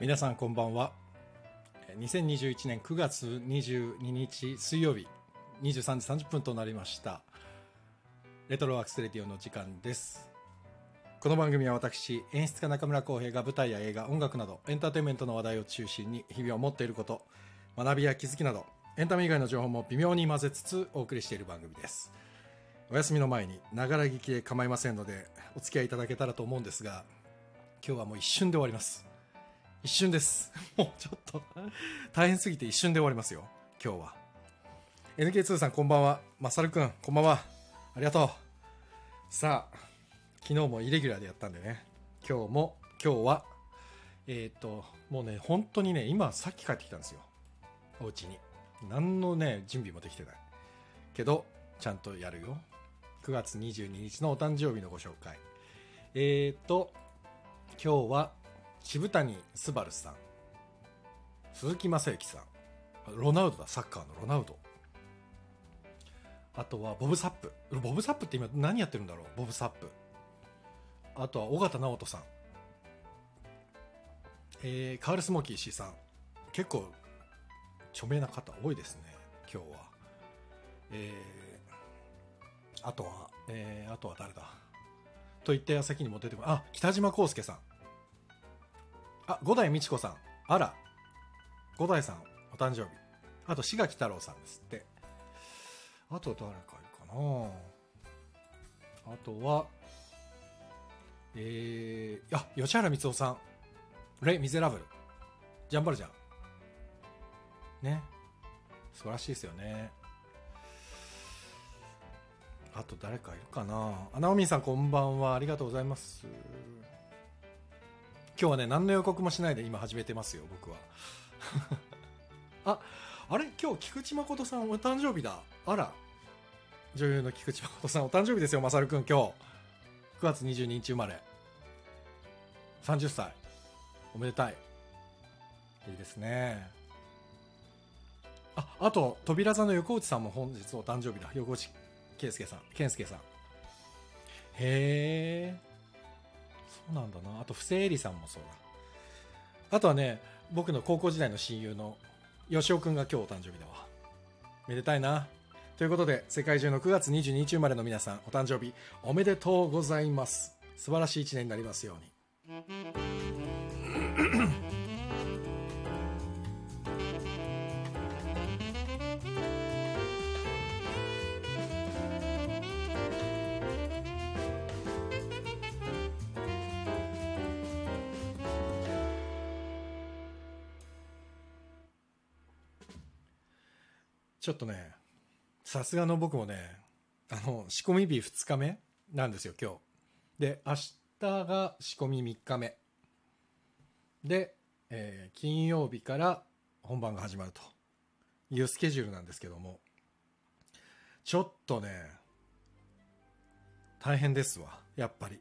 皆さんこんばんは。2021年9月22日水曜日23時30分となりました。レトロワークスレディオの時間です。この番組は私演出家中村浩平が舞台や映画音楽などエンターテインメントの話題を中心に日々思っていること学びや気づきなどエンタメ以外の情報も微妙に混ぜつつお送りしている番組です。お休みの前にながら聞きで構いませんのでお付き合いいただけたらと思うんですが今日はもう一瞬で終わります。一瞬です。もうちょっと、大変すぎて一瞬で終わりますよ。今日は。NK2 さんこんばんは。まさるくん、こんばんは。ありがとう。さあ、昨日もイレギュラーでやったんでね。今日も、今日は、えっ、と、もうね、本当にね、今さっき帰ってきたんですよ。お家に。何のね、準備もできてない。けど、ちゃんとやるよ。9月22日のお誕生日のご紹介。えっ、と、今日は、渋谷すばるさん。鈴木雅之さん。ロナウドだサッカーのロナウド。あとはボブ・サップ。ボブ・サップって今何やってるんだろう？ボブ・サップ。あとは尾形直人さん。えー、カール・スモーキー氏さん。結構著名な方多いですね今日は。えー、あとはえー、あとは誰だ？と言った矢先にも出てこないあ北島康介さん。あ、五代美智子さん。あら。五代さん、お誕生日。あと、志垣太郎さんですって。あと、誰かいるかなあとは、えー、あ、吉原光夫さん。レ・ミゼラブル。ジャンバルジャン。ね。素晴らしいですよね。あと誰かいるかなあ、ナオミンさんこんばんは。ありがとうございます。今日はね、何の予告もしないで今始めてますよ、僕は。あ、あれ？今日菊池誠さんお誕生日だ。あら。女優の菊池誠さんお誕生日ですよ、まさるくん今日。9月22日生まれ。30歳。おめでたい。いいですね。あ、あと、扉座の横内さんも本日お誕生日だ。横内圭介さん、健介さん。へー。そうなんだな。あと、不正理さんもそうだ。あとはね、僕の高校時代の親友の吉尾くんが今日お誕生日だわ。めでたいな。ということで、世界中の9月22日生まれの皆さん、お誕生日おめでとうございます。素晴らしい1年になりますように。ちょっとね、さすがの僕もね、あの、仕込み日2日目なんですよ、今日。で、明日が仕込み3日目。で、えー金曜日から本番が始まるというスケジュールなんですけども、ちょっとね、大変ですわ、やっぱり。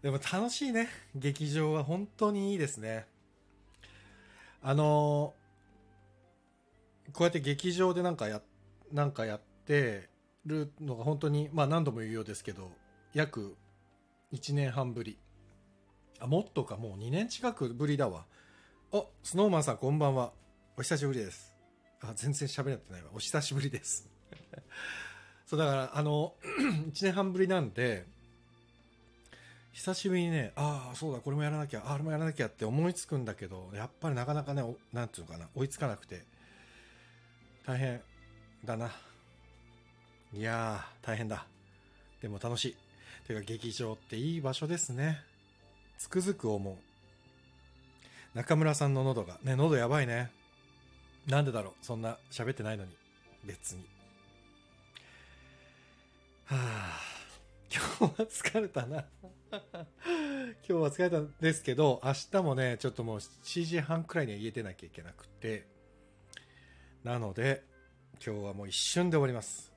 でも楽しいね。劇場は本当にいいですね。あのこうやって劇場でなんかや、なんかやってるのが本当に、まあ何度も言うようですけど、約1年半ぶり。あ、もっとか、もう2年近くぶりだわ。あ、スノーマンさんこんばんは。お久しぶりです。あ、全然喋れてないわ。お久しぶりです。そう、だから、あの、1年半ぶりなんで、久しぶりにね、ああ、そうだ、これもやらなきゃ、あれもやらなきゃって思いつくんだけど、やっぱりなかなかね、なんていうのかな、追いつかなくて、大変だな。いやー、大変だ。でも楽しい。てか劇場っていい場所ですね。つくづく思う。中村さんの喉が、ね、喉やばいね。なんでだろうそんな喋ってないのに。別に。はあ、今日は疲れたな。今日は疲れたんですけど、明日もね、ちょっともう7時半くらいには家出なきゃいけなくて、なので、今日はもう一瞬で終わります。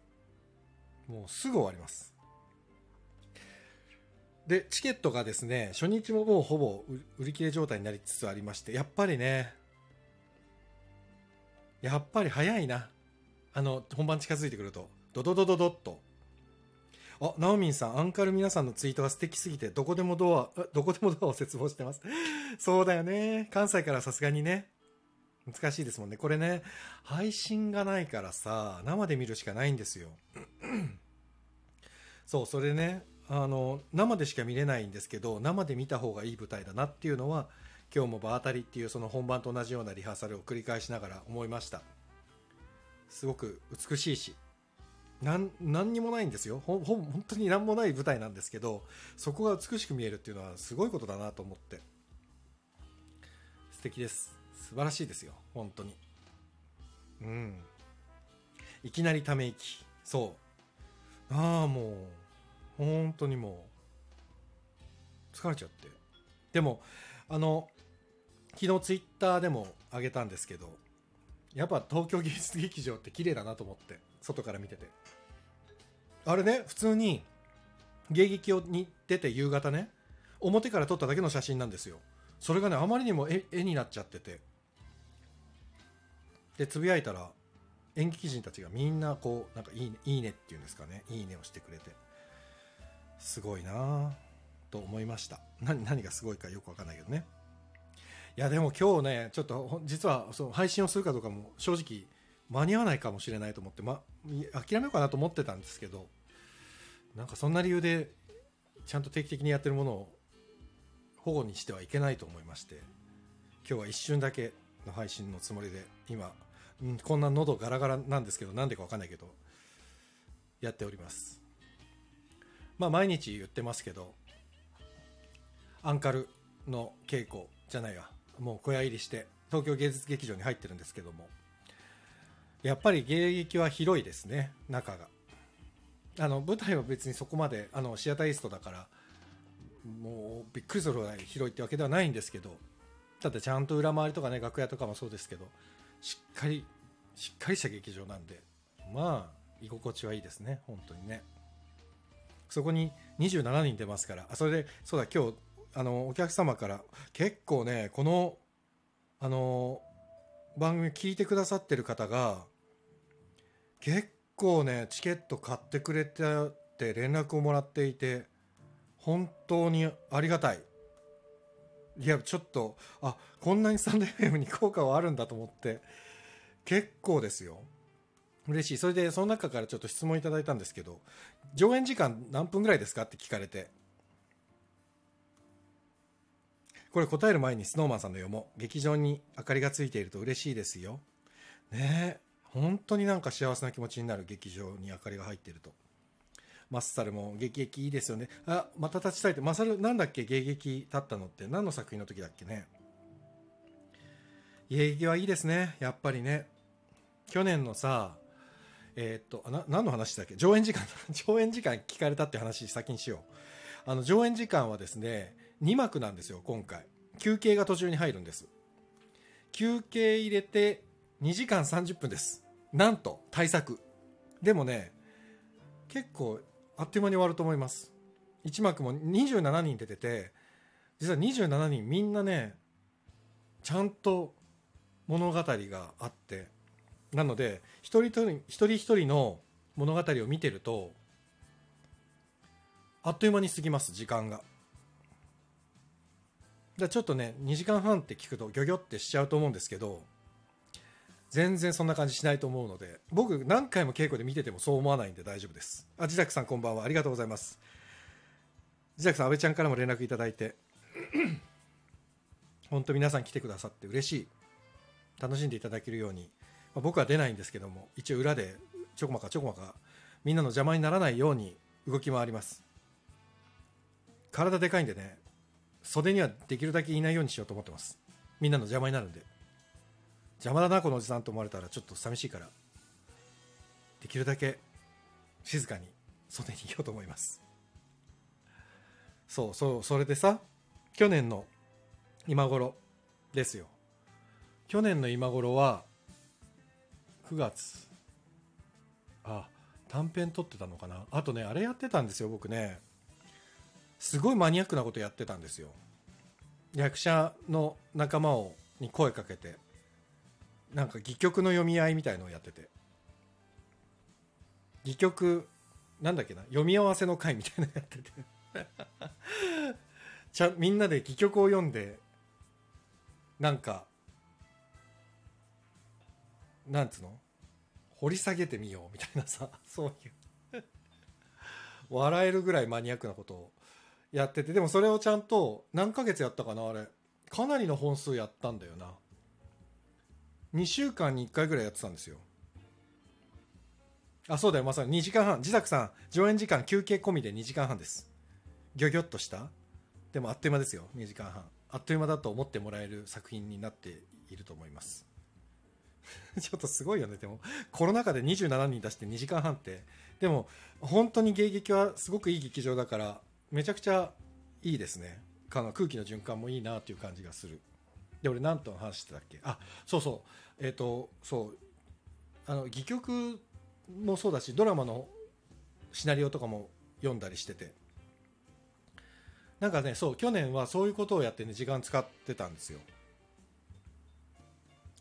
もうすぐ終わります。で、チケットがですね、初日ももうほぼ売り切れ状態になりつつありまして、やっぱりね、やっぱり早いな。あの、本番近づいてくると、ドドドドドッと。あ、ナオミンさん、アンカル皆さんのツイートが素敵すぎて、どこでもドア、どこでもドアを切望してます。そうだよね。関西からさすがにね。難しいですもんね。これね、配信がないからさ、生で見るしかないんですよ。そう、それね、あの、生でしか見れないんですけど、生で見た方がいい舞台だなっていうのは、今日も場当たりっていうその本番と同じようなリハーサルを繰り返しながら思いました。すごく美しいし、なん何にもないんですよほほ本当に何もない舞台なんですけどそこが美しく見えるっていうのはすごいことだなと思って素敵です素晴らしいですよ本当に。うん。いきなりため息。そう。ああもう本当にもう疲れちゃって。でもあの昨日ツイッターでも上げたんですけどやっぱ東京芸術劇場って綺麗だなと思って外から見てて。あれね普通に迎撃に出て夕方ね表から撮っただけの写真なんですよ。それがねあまりにも絵絵になっちゃっててでつぶやいたら演劇人たちがみんなこうなんかいいねいいねっていうんですかね。いいねをしてくれて。すごいなと思いました。何何がすごいかよくわかんないけどね。いやでも今日ねちょっと実はその配信をするかどうかも正直間に合わないかもしれないと思って、ま、諦めようかなと思ってたんですけどなんかそんな理由でちゃんと定期的にやってるものを保護にしてはいけないと思いまして今日は一瞬だけの配信のつもりで今、うん、こんな喉ガラガラなんですけどなんでかわかんないけどやっております。まあ毎日言ってますけどアンカルの稽古じゃないわ。もう小屋入りして東京芸術劇場に入ってるんですけどもやっぱり芸劇は広いですね中が。あの舞台は別にそこまであのシアターイーストだからもうびっくりするぐらい広いってわけではないんですけどただちゃんと裏回りとかね楽屋とかもそうですけどしっかりしっかりした劇場なんでまあ居心地はいいですね本当にね。そこに27人出ますからあそれでそうだ今日あのお客様から結構ねこのあの番組聞いてくださってる方が結構ねチケット買ってくれてって連絡をもらっていて本当にありがたい。いやちょっとあこんなにサンデー FM に効果はあるんだと思って結構ですよ。嬉しい。それでその中からちょっと質問いただいたんですけど上演時間何分ぐらいですかって聞かれて。これ答える前に snowman さんの読もう。劇場に明かりがついていると嬉しいですよ。ねえ。本当になんか幸せな気持ちになる劇場に明かりが入っていると。マッサルも劇劇いいですよね。あまた立ちたいって。マサルなんだっけ？芸劇立ったのって。何の作品の時だっけね？芸劇はいいですね。やっぱりね。去年のさえー、っとな何の話だっけ？上演時間。上演時間聞かれたって話先にしよう。あの上演時間はですね2幕なんですよ今回。休憩が途中に入るんです。休憩入れて2時間30分です。なんと対策。でもね結構あっという間に終わると思います。1幕も27人出てて実は27人みんなねちゃんと物語があってなので一人一人一人一人の物語を見てるとあっという間に過ぎます時間が。だちょっとね2時間半って聞くとギョギョってしちゃうと思うんですけど全然そんな感じしないと思うので僕何回も稽古で見ててもそう思わないんで大丈夫です。あ自宅さんこんばんは。ありがとうございます。自宅さん阿部ちゃんからも連絡いただいて 本当皆さん来てくださって嬉しい。楽しんでいただけるように、まあ、僕は出ないんですけども一応裏でちょこまかちょこまかみんなの邪魔にならないように動き回ります。体でかいんでね袖にはできるだけいないようにしようと思ってます。みんなの邪魔になるんで。邪魔だなこのおじさんと思われたらちょっと寂しいから。できるだけ静かに袖にいようと思います。そうそうそれでさ去年の今頃ですよ。去年の今頃は9月。あ短編撮ってたのかな。あとねあれやってたんですよ僕ね。すごいマニアックなことやってたんですよ。役者の仲間をに声かけて。なんか戯曲の読み合いみたいのをやってて。戯曲なんだっけな読み合わせの会みたいなのやってて。ちゃみんなで戯曲を読んでなんかなんつうの？掘り下げてみようみたいなさ。そういう。笑えるぐらいマニアックなことをやってて。でもそれをちゃんと何ヶ月やったかなあれ。かなりの本数やったんだよな。2週間に1回ぐらいやってたんですよ。あそうだよまさに。2時間半。自宅さん上演時間休憩込みで2時間半です。ギョギョっとした。でもあっという間ですよ2時間半。あっという間だと思ってもらえる作品になっていると思います。ちょっとすごいよね。でもコロナ禍で27人出して2時間半って。でも本当に芸劇はすごくいい劇場だからめちゃくちゃいいですね。空気の循環もいいなっていう感じがする。で俺何と話してたっけ？あそうそう。えっ、ー、とそう。あの戯曲もそうだしドラマのシナリオとかも読んだりしてて。なんかねそう去年はそういうことをやってね時間使ってたんですよ。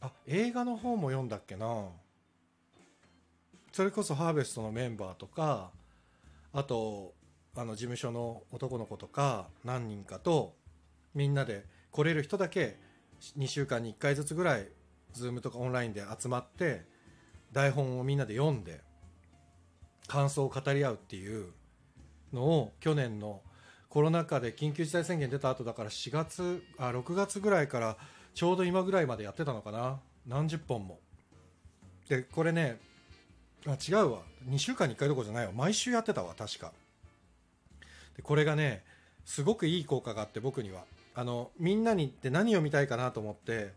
あ映画の方も読んだっけな？それこそハーベストのメンバーとかあとあの事務所の男の子とか何人かとみんなで来れる人だけ2週間に1回ずつぐらい Zoom とかオンラインで集まって台本をみんなで読んで感想を語り合うっていうのを去年のコロナ禍で緊急事態宣言出た後だから4月あ6月ぐらいからちょうど今ぐらいまでやってたのかな。何十本も。でこれねあ違うわ。2週間に1回どころじゃないわ。毎週やってたわ確か。でこれがねすごくいい効果があって僕には。あのみんなにって何を見たいかなと思って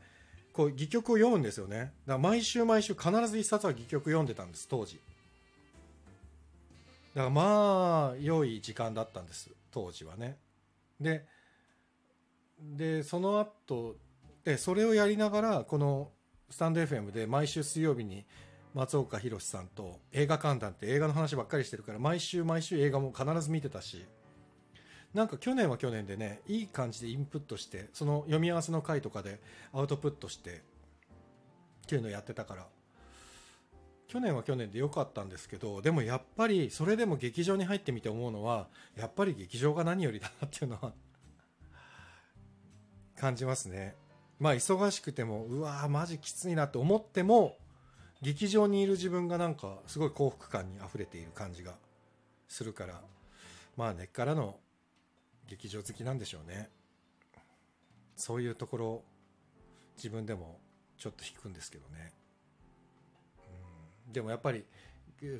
こう戯曲を読むんですよね。だから毎週毎週必ず一冊は戯曲読んでたんです当時。だからまあ良い時間だったんです当時はね。ででその後でそれをやりながらこのスタンド FM で毎週水曜日に松岡弘さんと映画観覧って映画の話ばっかりしてるから毎週毎週映画も必ず見てたしなんか去年は去年でねいい感じでインプットしてその読み合わせの回とかでアウトプットしてっていうのやってたから。去年は去年で良かったんですけどでもやっぱりそれでも劇場に入ってみて思うのはやっぱり劇場が何よりだなっていうのは感じますね。まあ忙しくてもうわーマジきついなって思っても劇場にいる自分がなんかすごい幸福感にあふれている感じがするからまあ根っからの劇場好きなんでしょうね。そういうところ自分でもちょっと引くんですけどね、うん、でもやっぱり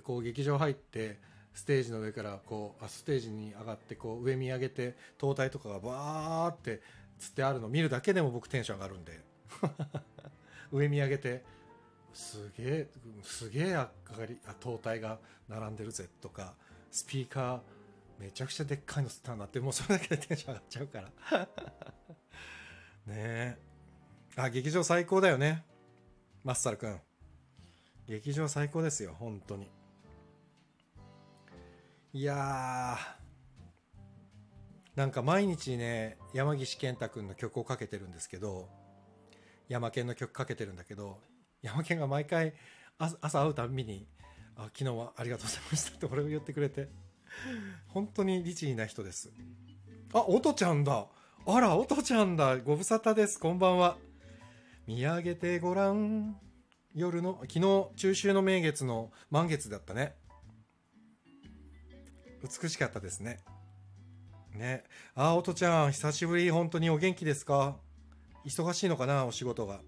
こう劇場入ってステージの上からこうステージに上がってこう上見上げて灯台とかがバーってつってあるの見るだけでも僕テンション上がるんで。上見上げてすげえすげえ明かり灯台が並んでるぜとかスピーカーめちゃくちゃでっかいの吸ったなってもうそれだけでテンション上がっちゃうから。ねえ。あ劇場最高だよね。マッサルくん劇場最高ですよ本当に。いやなんか毎日ね山岸健太君の曲をかけてるんですけど山健の曲かけてるんだけど山健が毎回朝会うたびに「あ昨日はありがとうございました」って俺を言ってくれて。本当に律儀な人です。あ、おとちゃんだ。あら、おとちゃんだ。ご無沙汰です。こんばんは。見上げてごらん。夜の、昨日、中秋の名月の満月だったね。美しかったですね。ね。あ、おとちゃん、久しぶり。本当にお元気ですか？忙しいのかな、お仕事が。い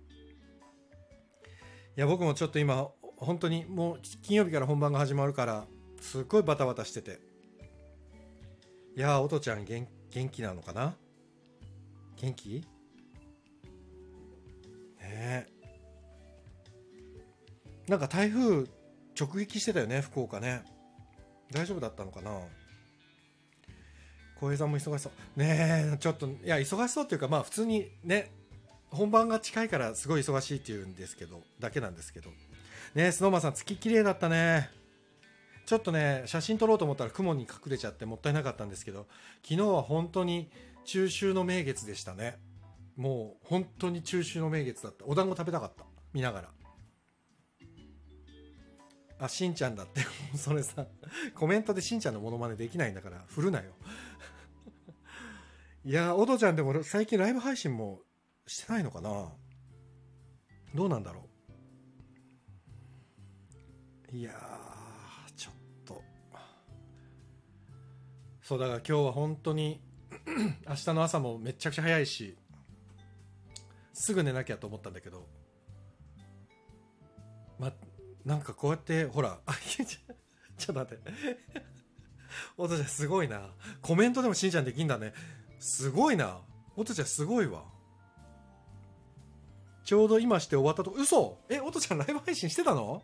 や、僕もちょっと今、本当にもう金曜日から本番が始まるから、すっごいバタバタしてて。いやー、おとちゃん元気なのかな？元気？ねなんか台風直撃してたよね、福岡ね。大丈夫だったのかな？小平さんも忙しそう。ねえ、ちょっと、いや、忙しそうっていうか、まあ普通にね、本番が近いからすごい忙しいっていうんですけど、だけなんですけど。ねえ、スノーマンさん、月綺麗だったね。ちょっとね、写真撮ろうと思ったら雲に隠れちゃってもったいなかったんですけど、昨日は本当に中秋の名月でしたね。もう本当に中秋の名月だった。お団子食べたかった。見ながら。あしんちゃんだって それさコメントでしんちゃんのモノマネできないんだから振るなよ いやおとちゃんでも最近ライブ配信もしてないのかなどうなんだろういやそうだから今日は本当に 明日の朝もめちゃくちゃ早いしすぐ寝なきゃと思ったんだけどまなんかこうやってほら あちょちょっと待って。おとちゃんすごいな。コメントでもしんちゃんできんだね。すごいな。おとちゃんすごいわ。ちょうど今して終わったと嘘！えおとちゃんライブ配信してたの？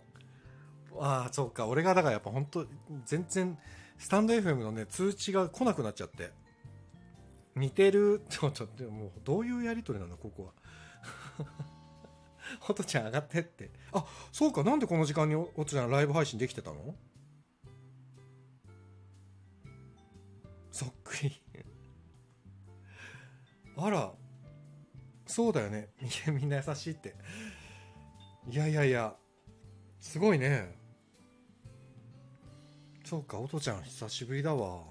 ああそうか。俺がだからやっぱ本当全然スタンド FM のね通知が来なくなっちゃって。似てる。ちょっともうどういうやり取りなのここは。おとちゃん上がってって。あそうかなんでこの時間におおとちゃんライブ配信できてたの？そっくり。あら。そうだよね。みんな優しいって。いやいやいや。すごいね。そうかおとちゃん久しぶりだわ。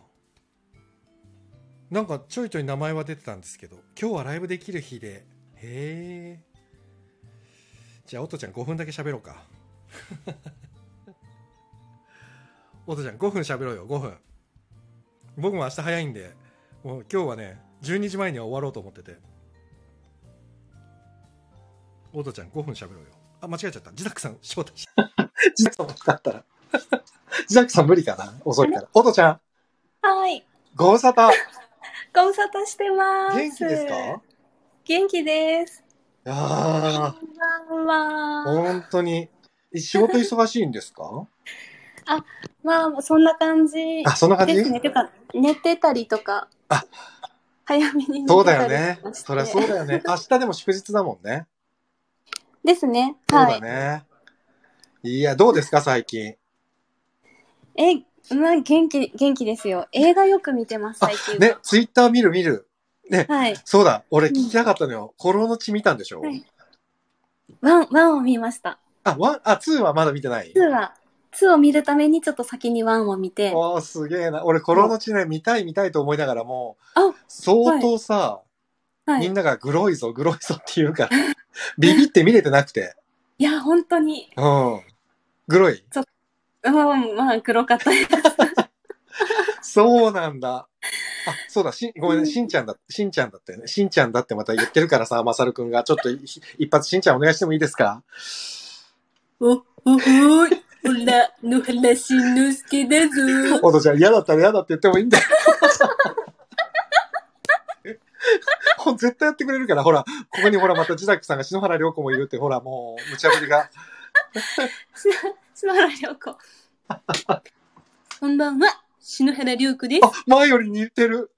なんかちょいちょい名前は出てたんですけど今日はライブできる日で。へえ。じゃあおとちゃん5分だけ喋ろうか。おとちゃん5分喋ろうよ5分。僕も明日早いんでもう今日はね12時前には終わろうと思ってて。おとちゃん5分喋ろうよ。あ間違えちゃった。ジダックさん招待し ジダックさんも使ったら ジダックさん無理かな？遅いから。おとちゃん。はい。ご無沙汰。ご無沙汰してます。元気ですか？元気です。いやー。こんばんは。本当に。仕事忙しいんですか？まあ、そんな感じあそんな感じ？ですね。てか、寝てたりとか、あ。早めにそうだよね。そりゃそうだよね。明日でも祝日だもんね。ですね。そうはい。だね、い、やどうですか最近？え、まあ、元気、元気ですよ。映画よく見てます、あ最近は。ねツイッター見る見る。はい。そうだ。俺聞きたかったのよ、コロの血見たんでしょ、はい。One、one を見ました。あ one あ two はまだ見てない？2は、2を見るためにちょっと先に one を見て、おーすげえな。俺孤狼の血ね見たい見たいと思いながらもあ相当さ、はい。みんながグロいぞグロいぞって言うから ビビって見れてなくて。いや、本当に、うん。グロいうん、まあ、グロかったです。そうなんだ。あ、そうだ、し、ごめんしんちゃんだ、しんちゃんだったよね。しんちゃんだってまた言ってるからさ、まさるくんが、ちょっとい一発しんちゃんお願いしてもいいですか？お、おほーい。ほら、野原しんのすけだぞ。おとちゃん嫌だったら嫌だって言ってもいいんだよ。絶対やってくれるから、ほら、ここにほら、またジダックさんが篠原涼子もいるって、ほら、もう、無茶ぶりが。篠原涼子。こんばんは、篠原涼子です。あ、前より似てる。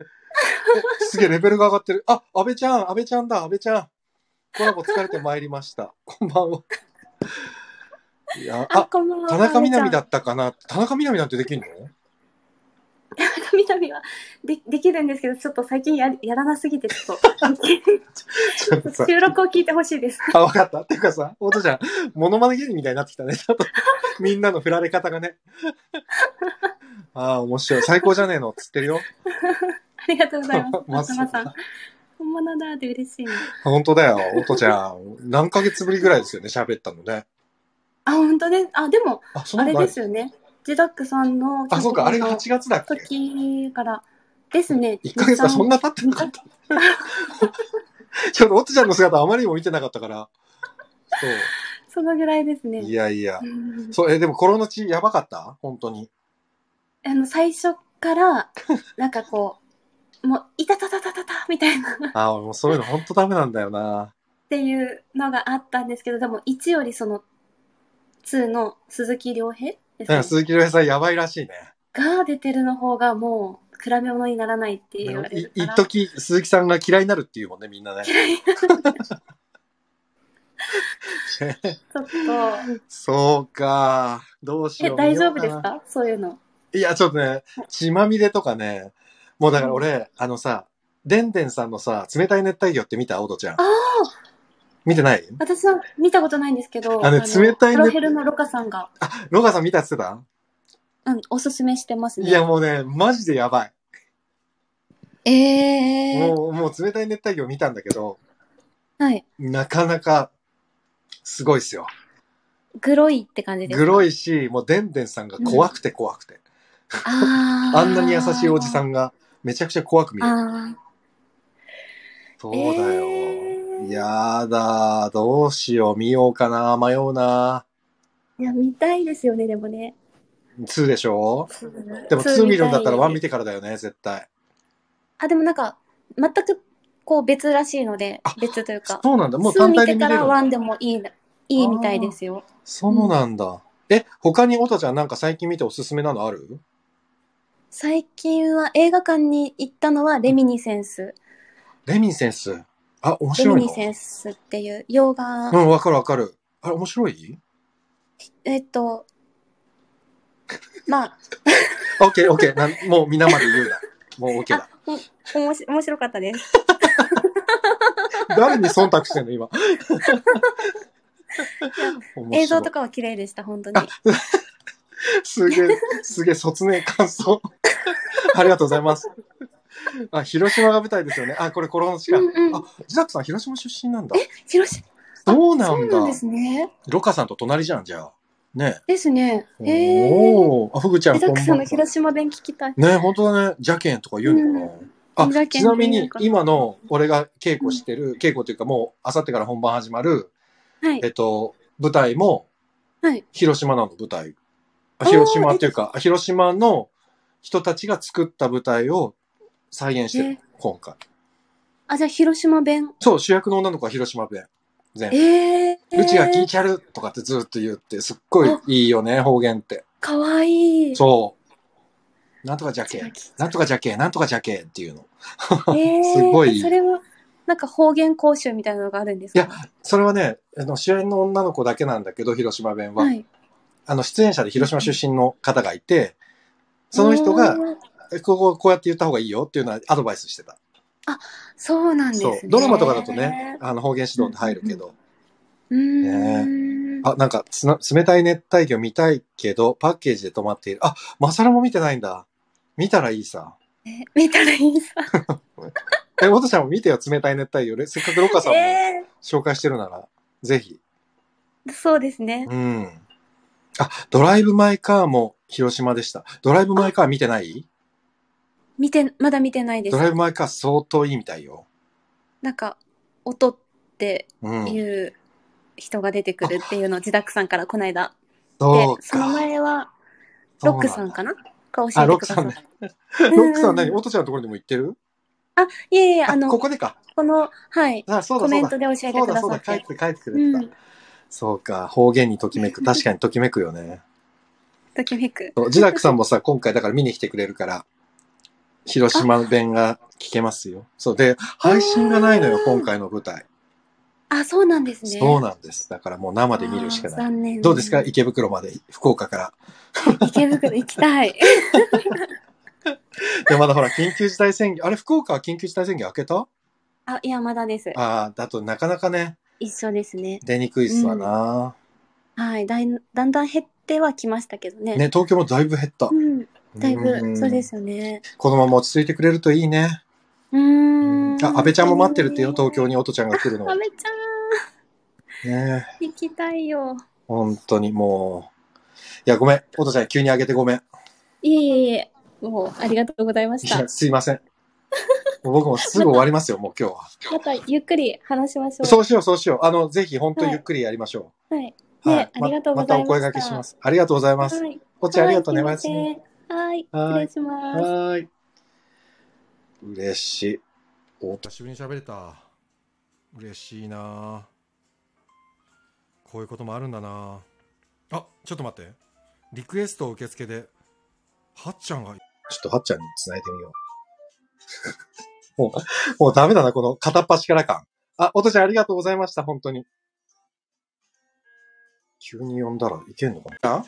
おすげえ、レベルが上がってる。あ、安倍ちゃん、安倍ちゃんだ、安倍ちゃん。コラボ疲れてまいりました。こんばんは。いや、あ、あ、こんばんは。田中みな実だあったかな田中みな実なんてできんの？田中みな実はでできるんですけど、ちょっと最近ややらなすぎて、ちょっちょっとさと、収録を聞いてほしいです。あ、わかった。っていうかさ、おとちゃん、モノマネ芸人みたいになってきたね。ちょっと、みんなの振られ方がね。ああ、面白い。最高じゃねえの。つってるよ。ありがとうございます。松間さん。本物だって嬉しいね。本当だよ。おとちゃん、何ヶ月ぶりぐらいですよね、喋ったのね。あ、本当です。あ、でも、あ、あれですよね。ジダックさんのあ、そうか、あれがの8月だっけ？時からですね。1ヶ月はそんな経ってなかった。ちょっとおとちゃんの姿あまりにも見てなかったから。そのぐらいですそう。ね。いやいやう。んそう、え、でもコロの血やばかった？本当に。あの、最初から、なんかこう、もう、いたたたたたたみたいなっああ、もうそういうの本当ダメなんだよな。ていうのがあったんですけど、でも1よりその、2の鈴木亮平ですね鈴木亮平さんやばいらしいね。が出てるの方がもう、比べ物にならないって言われいるから。一時鈴木さんが嫌いになるっていうもんね、みんなね。ちょっと、そうか。どうしえ、よう。大丈夫ですか？そういうの。いや、ちょっとね、血まみれとかね、もうだから俺、あのさ、でんでんさんのさ、冷たい熱帯魚って見た？おとちゃんあ。あ見てない？私は見たことないんですけど、あね冷たいねプロヘルのロカさんが、ロガさん見たって言ってうん、おすすめしてますね。たいや、もうね、マジでやばい。ええー。もう、もう冷たい熱帯魚見たんだけど、はい。なかなか、すごいっすよ。グロいって感じですか？グロいし、もうでんでんさんが怖くて怖くて。あーあんなに優しいおじさんが、めちゃくちゃ怖く見える。あそうだよ。えーやだ、どうしよう、見ようかな、迷うな。ーいや、見たいですよね、でもね。2でしょ？でも2見るんだったら1見てからだよね、絶対。あ、でもなんか、全く、こう別らしいのであ、別というか、そうなんだ、もう2単見てから体で見れるんだ1でもいいな、いいみたいですよ。そうなんだ。え、他におとちゃんなんか最近見ておすすめなのある？最近は映画館に行ったのはレミニセンス。レミンセンス？あ、面レ白いの？ミニセンスっていう洋画、うん、わかるわかる。あれ、面白い？えっと、まあ、オッケーオッケー。なんもう皆まで言うな。もうオッケーだ。おもし面白かったです。誰に忖度してんの、今？映像とかは綺麗でした、本当に。あすげえ、すげえ、卒ね感想。ありがとうございます。あ、広島が舞台ですよね。あ、これ、コロナしか。うんうんあ、ジザックさん、広島出身なんだ。広島、そうなんだそうなんで。すね。ロカさんと隣じゃん、じゃあ。ねですね。え。へえ。おー。あ、ふぐちゃん、リザックさんの広島弁聞きたい。ね本当だね。ジャケンとか言うのかな、あ、ジャケンちなみに今の俺が稽古してる、稽古というかもう、あさってから本番始まる、はいえ。っと、舞台も、はい。広島なの、舞台。広島っていうか、広島の人たちが作った舞台を再現してる、え今回。あ、じゃあ広島弁。そう、主役の女の子は広島弁。全部。ええ。うちが聞いちゃるとかってずっと言って、すっごいいいよね、方言って。かわいい。そう。なんとかじゃけなんとかじゃけなんとかじゃけっていうの。えー すごいそれは、なんか方言講習みたいなのがあるんですか？いやそれはね、あの、主演の女の子だけなんだけど、広島弁は。はい。あの、出演者で広島出身の方がいて、その人が、こここうやって言った方がいいよっていうのはアドバイスしてた。そうなんですね。そう。ドラマとかだとね、。あの、方言指導って入るけど。うーん。あ、なんかつな、冷たい熱帯魚見たいけど、パッケージで止まっている。あ、マサラも見てないんだ。見たらいいさ。え見たらいいさ。え、おとちゃんも見てよ、冷たい熱帯魚。せっかくロカさんもえ紹介してるなら、ぜひ。ー、そうですね。うん。あ、ドライブ・マイ・カーも広島でした。ドライブ・マイ・カー見てない？見て、まだ見てないです。ドライブ・マイ・カー相当いいみたいよ。なんか、音ってうん。いう人が出てくるっていうのを自宅さんからこの間。そうで、そのか。前は、ロックさんかなが教あ、えてくださっロックさんねた。ロックさん何？うんおとちゃんのところにも行ってる？いえいえ、ああの、こここでか？の、はい、あ、そうだコメント。で教えてそうだそうだ、くださって。帰って帰ってくうれてた。ん。そうか、方言にときめく。確かにときめくよね。ときめく。ジダックさんもさ、今回だから見に来てくれるから、広島弁が聞けますよ。そう。で、配信がないのよ、今回の舞台。あ、そうなんですね。そうなんです。だからもう生で見るしかない。残念。どうですか？池袋まで、福岡から。池袋行きたい。で、まだほら、緊急事態宣言、あれ、福岡は緊急事態宣言開けた？あ、いや、まだです。ああ、だとなかなかね、一緒ですね。出にくいっすわな、はい。だいだんだん減ってはきましたけどね。ね、東京もだいぶ減ったう。ん。だいうんぶ、そうですよね。このまま落ち着いてくれるといいね。うーん。あ、安倍ちゃんも待ってるってよ、東京に音ちゃんが来るの。安倍ちゃん、ね行きたいよ。本当にもう。いや、ごめん。音ちゃん急に上げてごめん。いえいえいえ、もう、ありがとうございましたいや、。すいません。僕もすぐ終わりますよ、もう今日は。また、ゆっくり話しましょう。そうしよう、そうしよう。あの、ぜひ本当にゆっくりやりましょはい。う。ねありがとうございましたまたお声掛けします。ありがとうございます。はい。お茶ありがとうね、おはいやすみ。。はい。はい失礼します。はーい。嬉しい。お久しぶりに喋れた。嬉しいなこういうこともあるんだなあ、ちょっと待って。リクエスト受付で、はっちゃんが。ちょっとはっちゃんに繋いでみよう。もう、もうダメだな、この片っ端から感。あ、おとちゃんありがとうございました、本当に。急に呼んだらいけんのかな？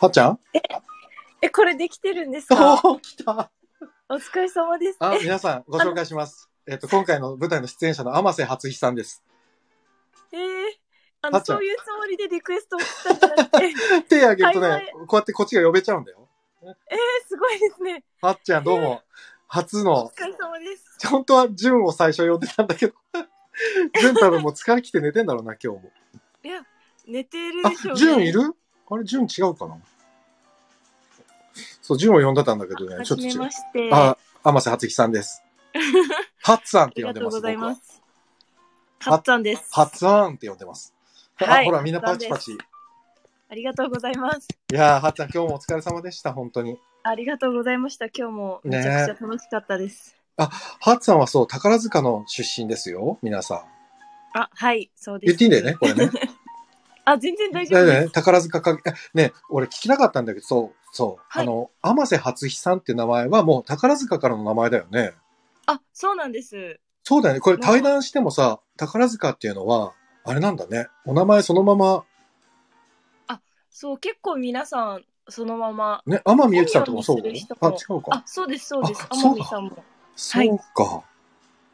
はっちゃん？え、これできてるんですおかー、来た。お疲れ様です。あ、皆さん、ご紹介します。えっと、今回の舞台の出演者の天瀬初日さんです。あの、はっちゃんそういうつもりでリクエストをしたんじゃなくて、え 手挙げるとねこうやってこっちが呼べちゃうんだよ。ー、すごいですね。はっちゃんどうも、初おの、疲れ様です。本当はジュンを最初呼んでたんだけど、ジュン多分もう疲れきて寝てんだろうな、今日も。いや、寝てるあでしょう、、ね。ジュンいる？あれ、ジュン違うかな？そう、ジュンを呼んでたんだけどね、はちょっと違うじめま。して。あ、天瀬初樹さんです。ハッツァンっありて呼んでます。がとうございます。ハッツァンです。ハッツァンって呼んでます。あ、はいほら、みんなパチパチ。ありがとうございます。いやー、ハッツァン今日もお疲れ様でした、本当に。ありがとうございました。今日もめちゃくちゃ楽しかったです。ハッツァンはそう、宝塚の出身ですよ、皆さん。あ、はい、そうです。言っていいんだよね、これね。あ、全然大丈夫です。宝塚か、えね、俺聞きなかったんだけど、そう、そう、はいあの、天瀬初日さんって名前はもう宝塚からの名前だよね。あ、そうなんです。そうだよね。これ対談してもさ、宝塚っていうのは、あれなんだね。お名前そのまま、そう、結構皆さん、そのまま。ね、天海祐希さんとかもそう本名にする人あ、も違うかあ。、そうです、そうです。天海さんも。そうか。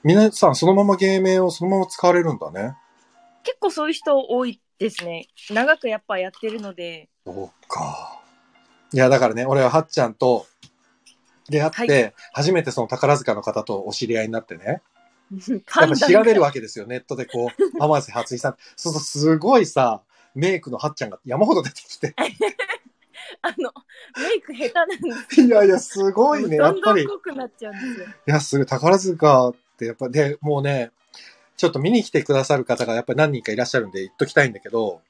皆さんそのまま芸名をそのまま使われるんだね。結構そういう人多いですね。長くやっぱやってるので。そうか。いや、だからね、俺ははっちゃんと出会って、は初めてその宝塚の方とお知り合いになってね。やっぱ調べるわけですよ、ネットでこう、天瀬初井さん。そうそう、すごいさ、メイクのはっちゃんが山ほど出てきて。あの、メイク下手なんですいやいや、すごいね、やどんどんっぱり。い濃くなっちゃうんですよ。や、すごい、宝塚ってやっぱ、で、もうね、ちょっと見に来てくださる方がやっぱり何人かいらっしゃるんで言っときたいんだけど、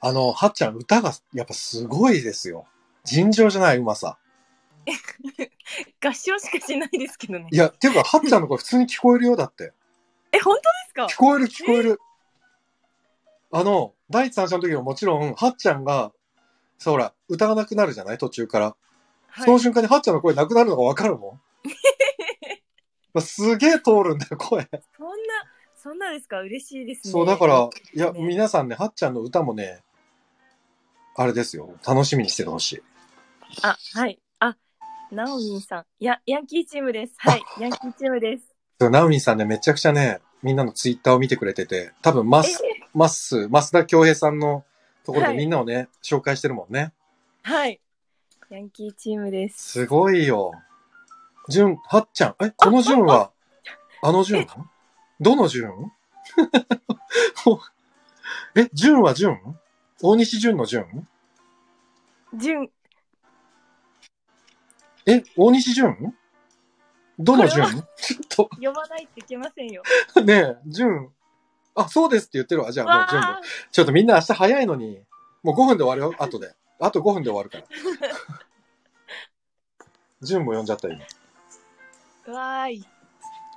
あの、はっちゃん歌がやっぱすごいですよ。尋常じゃないうまさ。合唱しかしないですけどねい。や、っていうか、はっちゃんの声普通に聞こえるよ、だって。え、本当ですか？聞こえる聞こえる。あの、第一三者の時ももちろん、はっちゃんが、そうほら、歌わなくなるじゃない？途中から。はいその瞬間にはっちゃんの声なくなるのがわかるもん。すげえ通るんだよ、声。そんな、そんなですか？嬉しいですね。そう、だから、いや、ね皆さんね、はっちゃんの歌もね、あれですよ。楽しみにしててほしい。あ、はい。あ、ナオミンさん。や、ヤンキーチームです。はい。ヤンキーチームです。そうナウミンさんね、めちゃくちゃね、みんなのツイッターを見てくれてて、多分、マえ？ス、マッス、増田恭平さんのところはいでみんなをね、紹介してるもんね。はい。ヤンキーチームです。すごいよ。じゅん、はっちゃん。え、このじゅんは、あのじゅんどのじゅんえ、じゅんはじゅん大西じゅんのじゅんジュン、え、大西じゅんどのじゅんこちょっ呼ばないっていけませんよ。と、ねえ、じゅん。あ、そうですって言ってるわ。じゃあもうわじゅんであ。ちょっとみんな明日早いのに、もう5分で終わるよ、後で。あと5分で終わるから。じゅんも呼んじゃったよ、今。わーい。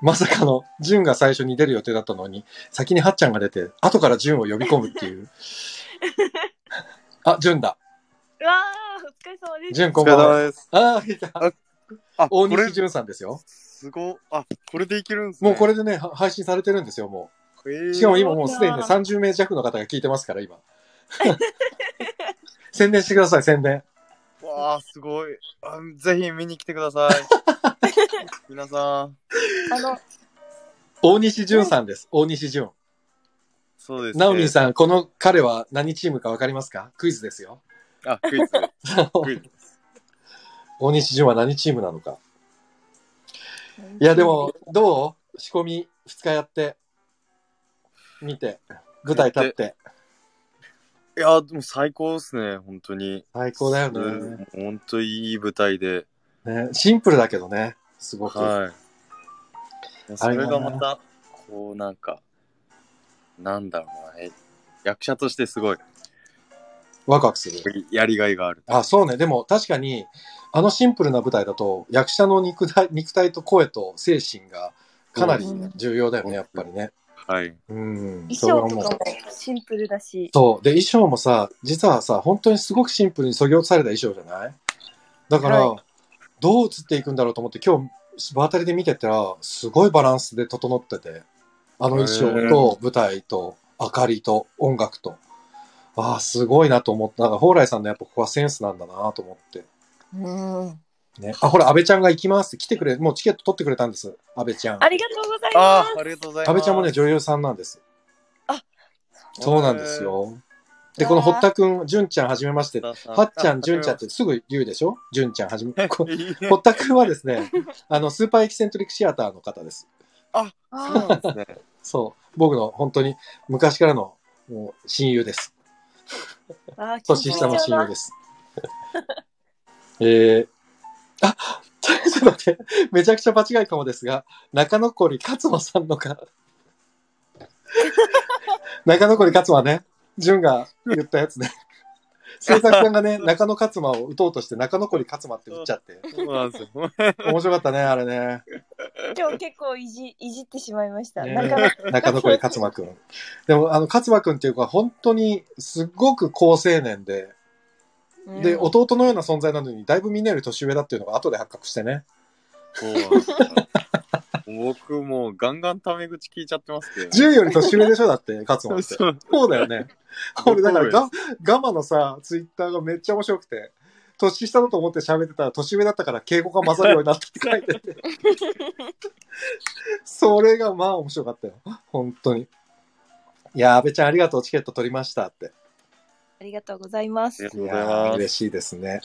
まさかの、ジュンが最初に出る予定だったのに、先にハッちゃんが出て、後からジュンを呼び込むっていう。あ、ジュンだ。うわー、お疲れ様です。ジュンこお疲れんばんは。様です。ああ、いた。ああ、大これ西、ジュンさんですよ。すご、あ、これでいけるんですね。もうこれでね、は配信されてるんですよ、もえう。ー、しかも今もうすでにね、そう30名弱の方が聞いてますから、今。宣伝してください、宣伝。わあ、すごいあ。ぜひ見に来てください。皆さん。あの、大西ジュンさんです。大西ジュン。そうです、ナオミンさん、この彼は何チームかわかりますか？クイズですよ。ん。あ、クイズ。クイズ。大西ジュンは何チームなのか？いや、でも、どう？仕込み2日やって、見て、舞台立って、いや、でも最高ですね、本当に。最高だようんね。本当いい舞台で。ねシンプルだけどね、すごく。はい。それがまた、こうなんか、なんだろうな、え役者としてすごいワクワクする。やりがいがある。あ、そうね。でも確かに、あのシンプルな舞台だと、役者の肉体肉体と声と精神がかなり重要だよね、やっぱりね。はい。うん。衣それはもう装とかもシンプルだし。そう。で、衣装もさ、実はさ、本当にすごくシンプルに削ぎ落とされた衣装じゃない？だから、はどう映っていくんだろうと思って、今日、場当たりで見てたら、すごいバランスで整ってて、あの衣装と舞台と明かりと音楽と、ああ、すごいなと思った。なんか、蓬莱さんのやっぱここはセンスなんだなと思って。うん。ね。あ、ほら、安倍ちゃんが行きますって来てくれ、もうチケット取ってくれたんです。安倍ちゃん。ありがとうございあます。あ、ありがとうございます。安倍ちゃんもね、女優さんなんです。そうなんですよ。で、この堀田くん、純ちゃんはじめまして。はっちゃん、純ちゃんってすぐ言うでしょ？純ちゃんはじめ。こ堀田くんはですね、あの、スーパーエキセントリックシアターの方です。あ、そうなんですね。そう。僕の本当に昔からのもう親友です。年下の親友です。えー、あ、ちょっと待って、めちゃくちゃ場違いかもですが、中野堀勝馬さんのか、中野堀勝馬ね、純が言ったやつね。制作さんがね、中野勝馬を打とうとして中野堀勝馬って打っちゃって。そうなんですよ。面白かったね、あれね。今日結構いじいじってしまいました。ね中野堀勝馬くん。でも、あの、勝馬くんっていうか、本当にすっごく好青年で、で、うん弟のような存在なのに、だいぶみんなより年上だっていうのが後で発覚してね。そうなんですよ。僕もうガンガンタメ口聞いちゃってますけど。10より年上でしょだって、勝馬って。そうそうだよね。俺、だからガ、ガマのさ、ツイッターがめっちゃ面白くて、年下だと思って喋ってたら、年上だったから敬語が混ざるようになったって書いてて。それがまあ面白かったよ。本当に。いやー、安倍ちゃんありがとう、チケット取りましたって。ありがとうございますあ。りいがとうございます嬉しいですね。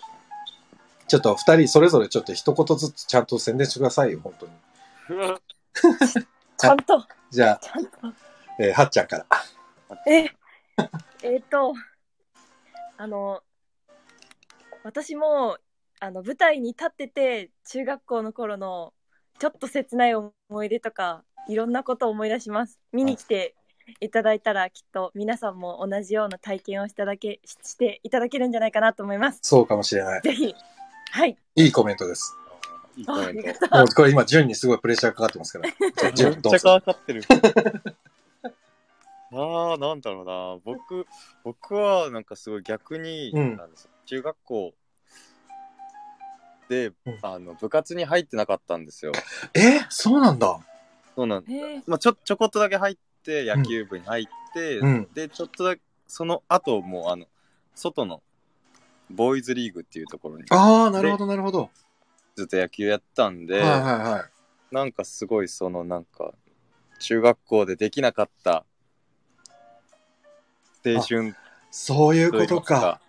ちょっと二人それぞれちょっと一言ずつちゃんと宣伝してくださいよ、本当に。ちゃんと、じゃあ、ちゃんと。えーはっちゃんから。え、えっと、あの、私も、あの、舞台に立ってて、中学校の頃の、ちょっと切ない思い出とか、いろんなことを思い出します。見に来ていただいたら、きっと皆さんも同じような体験をしただけ、ししていただけるんじゃないかなと思います。そうかもしれない。ぜひ。はい。いいコメントです。いいコメント。めっもうこれ今、順にすごいプレッシャーかかってますから。じゃあ順、どうちゃぞ。かかってる。ああ、なんだろうな。僕、僕はなんかすごい逆に、うんなんですよ中学校で、うんあの部活に入ってなかったんですよ。え？そうなんだ。そうなんえー、まあ、ちょちょこっとだけ入って野球部に入って、うん。でちょっとだけその後もうあの外のボーイズリーグっていうところにああ、なるほど、なるほど。ずっと野球やったんで、はいはいはい。なんかすごいそのなんか中学校でできなかった青春そういうことか。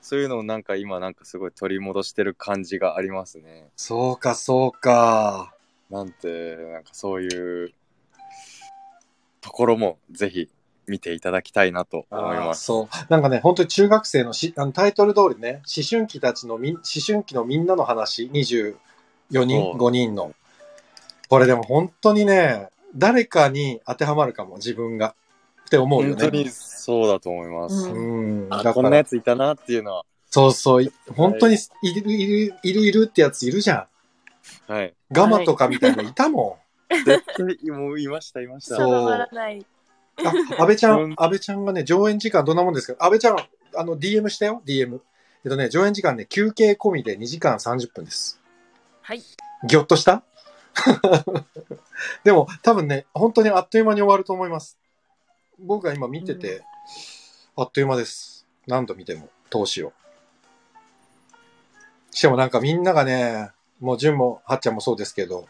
そういうのをなんか今なんかすごい取り戻してる感じがありますね。そうか、そうか。なんてなんかそういうところもぜひ見ていただきたいなと思います。そう。なんかね、本当に中学生のしあのタイトル通りね、思春期たちのみん、思春期のみんなの話、24人、そう5人の。これでも本当にね、誰かに当てはまるかも、自分が。って思うよね。本当にそうだと思います。うんあからこんなや、ついたなっていうのは、そうそう、い本当にいる、いる、いる、いるってやついるじゃはい。ん。ガマとかみたいなのいたも絶対もういましたいました。そう定まらない。ん。あ、安倍ちゃ、うんん安倍ちゃんがね、上演時間どんなもんですか？安倍ちゃん、あの、DM したよ ?DM。えっとね、上演時間ね、休憩込みで2時間30分です。はい。ぎょっとした？でも、多分ね、本当にあっという間に終わると思います。僕が今見てて、あっという間です。何度見ても、投資を。しかもなんかみんながね、もう純もはっちゃんもそうですけど、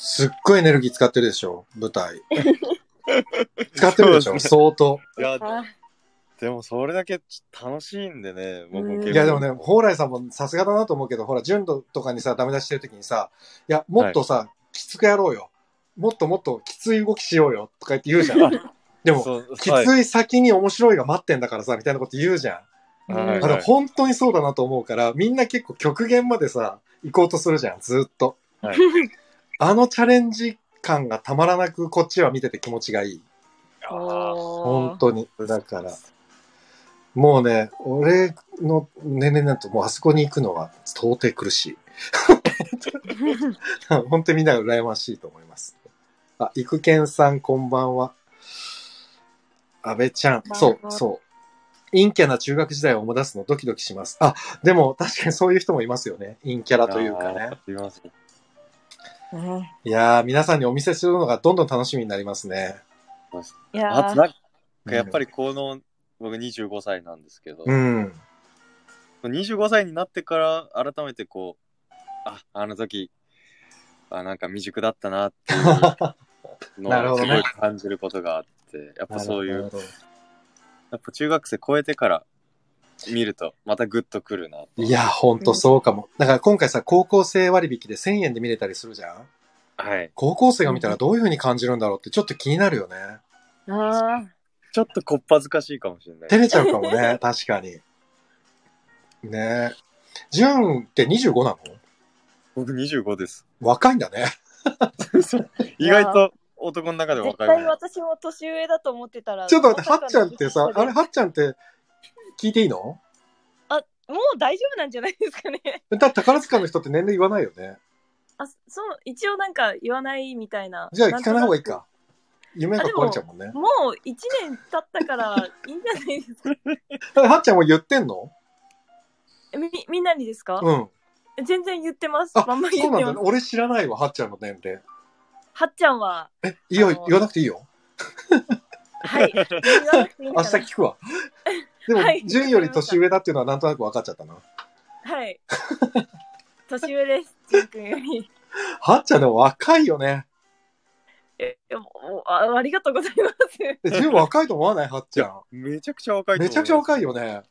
すっごいエネルギー使ってるでしょ、舞台。使ってるでしょ、相当。いや、あでもそれだけ楽しいんでね、僕も結構。いやでもね、蓬莱さんもさすがだなと思うけど、ほら、純度とかにさ、ダメ出ししてるときにさ、いや、もっとさ、きつくやろうよ。もっともっときつい動きしようよ、とか言って言うじゃん。でも、はいつい先に面白いが待ってんだからさ、みたいなこと言うじゃん。はい本当にそうだなと思うから、みんな結構極限までさ、行こうとするじゃん、ずっと。はい あのチャレンジ感がたまらなく、こっちは見てて気持ちがいい。本当に。だから、もうね、俺の年齢になるともうあそこに行くのは到底苦しい。本当にみんなが羨ましいと思います。あ、いくけんさんこんばんは。安倍ちゃん。そう、そう。陰キャな中学時代を思い出すのドキドキします。あ、でも確かにそういう人もいますよね。陰キャラというかね。いますうんいやー、皆さんにお見せするのがどんどん楽しみになりますね。いやー。あとなんかやっぱりこの、僕25歳なんですけど、うん。25歳になってから改めてこう、あ、あの時、あ、なんか未熟だったなっていうのを なるほどね。すごい感じることがあっって、やっぱそういう、やっぱ中学生超えてから見ると、またグッとくるなと。いや、ほんとそうかも。だから今回さ、高校生割引で1000円で見れたりするじゃん？はい。高校生が見たらどういう風に感じるんだろうってちょっと気になるよね。あちょっとこっぱずかしいかもしれない。照れちゃうかもね、確かに。ねえ。ジュンって25なの？僕25です。若いんだね。意外と男の中で若いね。対私も年上だと思ってたら。ちょっと待って、はっちゃんってさ、あれ、はっちゃんって聞いていいの？あ、もう大丈夫なんじゃないですかね。だ宝塚の人って年齢言わないよね。あ、そう、一応なんか言わないみたいな。じゃあ聞かない方がいいか。夢が壊れちゃうもんねなく。。もう一年経ったからいいんじゃないですか。はっちゃんも言ってんの？み、みんなにですか、うん。全然言ってます。あ、バンバンそうなんだね。言ってます。俺知らないわ、はっちゃんの年齢。はっちゃんは、え、いいよ、言わなくていいよ。はい。明日聞くわ。でもは、い順より年上だっていうのはなんとなく分かっちゃったな。はい。年上です、ジンくんより。はっちゃんでも若いよね。え、もうあありがとうございます。え、順若いと思わない？はっちゃん。めちゃくちゃ若いと思うめちゃくちゃ若いよ。よね。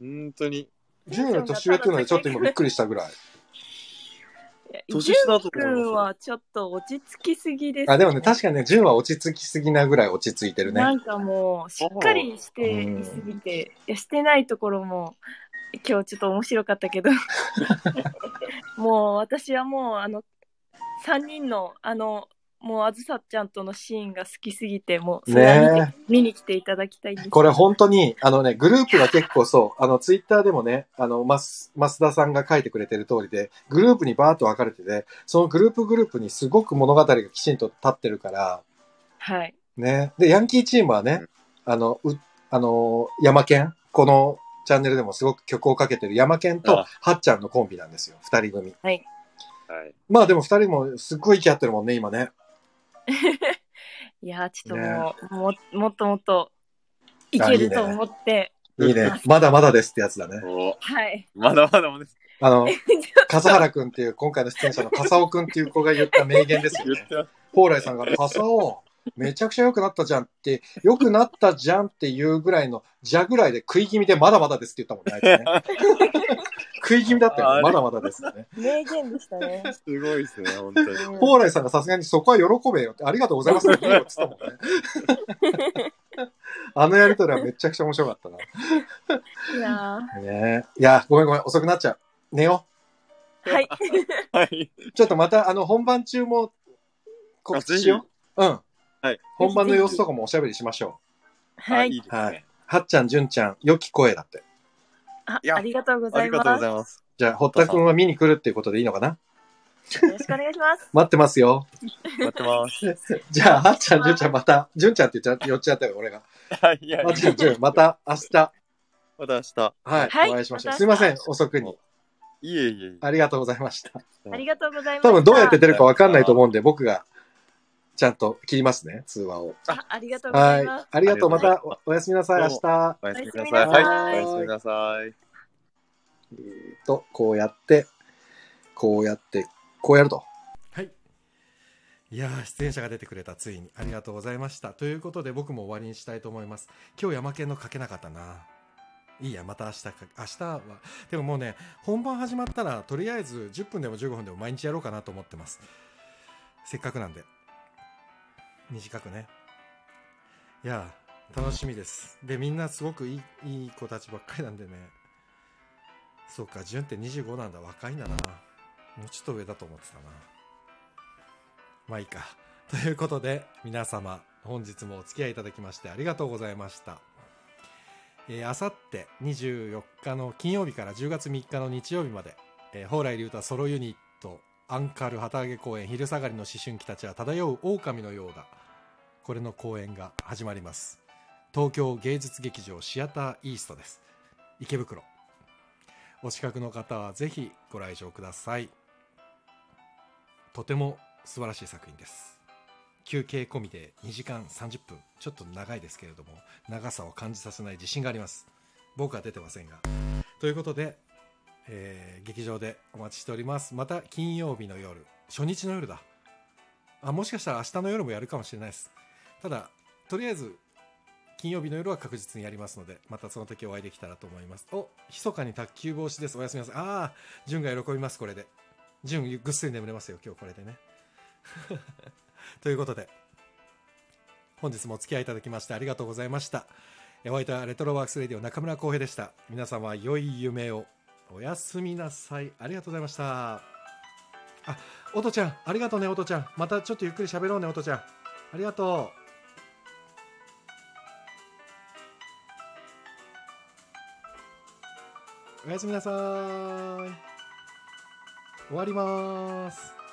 本当に。順より年上っていうのでちょっと今びっくりしたぐらい。年下だとく思いますんはちょっと落ち着きすぎです、あ、でもね、確かにね、順は落ち着きすぎなぐらい落ち着いてるね。なんかもう、しっかりしていすぎて、いや、してないところも、今日ちょっと面白かったけど、もう私はもう、あの、3人の、あの、もうあずさちゃんとのシーンが好きすぎて、もう、それは見てね見に来ていただきたいんです。これ本当に、あのね、グループが結構そう、あの、ツイッターでもね、あの、マス、増田さんが書いてくれてる通りで、グループにバーッと分かれてて、そのグループグループにすごく物語がきちんと立ってるから、はい。ね。で、ヤンキーチームはね、あの、う、あの、山県このチャンネルでもすごく曲をかけてる山県とあはっちゃんのコンビなんですよ。二人組。はい。まあでも二人もすっごい息合ってるもんね、今ね。いやー、ちょっともう、ももっともっと、いけると思って、いいね。まだまだですってやつだね。おはい。まだまだもです。あの、笠原くんっていう今回の出演者の笠尾くんっていう子が言った名言ですよね。蓬莱さんが、笠尾、めちゃくちゃ良くなったじゃんって、良くなったじゃんっていうぐらいの、じゃぐらいで食い気味でまだまだですって言ったもんね。食い気味だったよまだまだですよね。名言でしたね。すごいですね、本当に。うん蓬莱さんがさすがにそこは喜べよって、ありがとうございますって言ったもんね。あのやりとりはめちゃくちゃ面白かったな。いやねえ。いや、ごめんごめん、遅くなっちゃう。寝よーはい。はい。う。ちょっとまた、あの、本番中も告知しよう。うん。はい。本番の様子とかもおしゃべりしましょはい。あいいですう。はねい。。はっちゃん、じゅんちゃん、良き声だって。あいやありがとうございます。ありがとうございます。じゃあ、堀田くんは見に来るっていうことでいいのかな？よろしくお願いします。待ってますよ。待ってます。じゃあ、はっちゃん、じゅんちゃん、また、じゅんちゃんって言っちゃ寄っちゃったよ、俺が。はい、いや、はっちゃん、じゅん、また明日、また明日。はい、はいお会いしましょう。またすいません、遅くに。いえいえいえ。ありがとうございました。ありがとうございます。多分どうやって出るかわかんないと思うんで、僕が、ちゃんと切りますね、通話を。あありがとうございます。はい。ありがとう。またおおやすみなさい、明どう日。おやすみなさい。おやすみなさいはい。おやすみなさい。えーと、こうやって、こうやって、こうやると。はい。いやー出演者が出てくれたついにありがとうございましたということで僕も終わりにしたいと思います今日山県の書けなかったないいやまた明日か明日はでももうね本番始まったらとりあえず10分でも15分でも毎日やろうかなと思ってますせっかくなんで短くね。いや楽しみです。でみんなすごくいいいい子たちばっかりなんでね。そうか潤って25なんだ。若いんだな。もうちょっと上だと思ってたな。まあいいか。ということで、皆様、本日もお付き合いいただきましてありがとうございました。え、あさって24日の金曜日から10月3日の日曜日まで、えー、蓬莱竜太ソロユニット、アンカル旗揚げ公演、昼下がりの思春期たちは漂う狼のようだ。これの公演が始まります。東京芸術劇場シアターイーストです。池袋。お近くの方はぜひご来場ください。とても素晴らしい作品です休憩込みで2時間30分ちょっと長いですけれども長さを感じさせない自信があります僕は出てませんがということで、えー劇場でお待ちしておりますまた金曜日の夜初日の夜だあもしかしたら明日の夜もやるかもしれないですただとりあえず金曜日の夜は確実にやりますので、またその時お会いできたらと思います。お、密かに卓球防止です。おやすみなさい。ああ、純が喜びます、これで。純、ぐっすり眠れますよ、今日これでね。ということで、本日もお付き合いいただきましてありがとうございました。えお相手はレトロワークスレディオ中村浩平でした。皆様良い夢を。おやすみなさい。ありがとうございました。あ、おとちゃん、ありがとうね、おとちゃん。またちょっとゆっくり喋ろうね、おとちゃん。ありがとう。おやすみなさい。終わります。